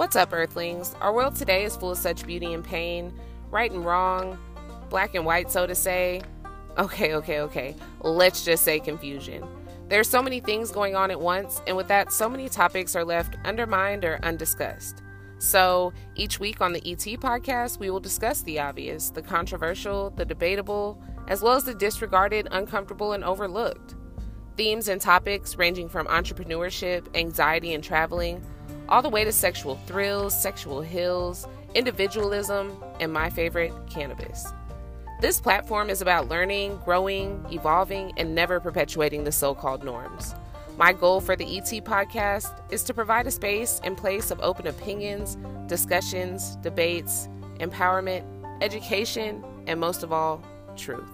What's up, Earthlings? Our world today is full of such beauty and pain, right and wrong, black and white, so to say. Okay, okay, okay. Let's just say confusion. There are so many things going on at once, and with that, so many topics are left undermined or undiscussed. So, each week on the ET podcast, we will discuss the obvious, the controversial, the debatable, as well as the disregarded, uncomfortable, and overlooked. Themes and topics ranging from entrepreneurship, anxiety, and traveling, all the way to sexual thrills, sexual hills, individualism, and my favorite, cannabis. This platform is about learning, growing, evolving, and never perpetuating the so called norms. My goal for the ET podcast is to provide a space and place of open opinions, discussions, debates, empowerment, education, and most of all, truth.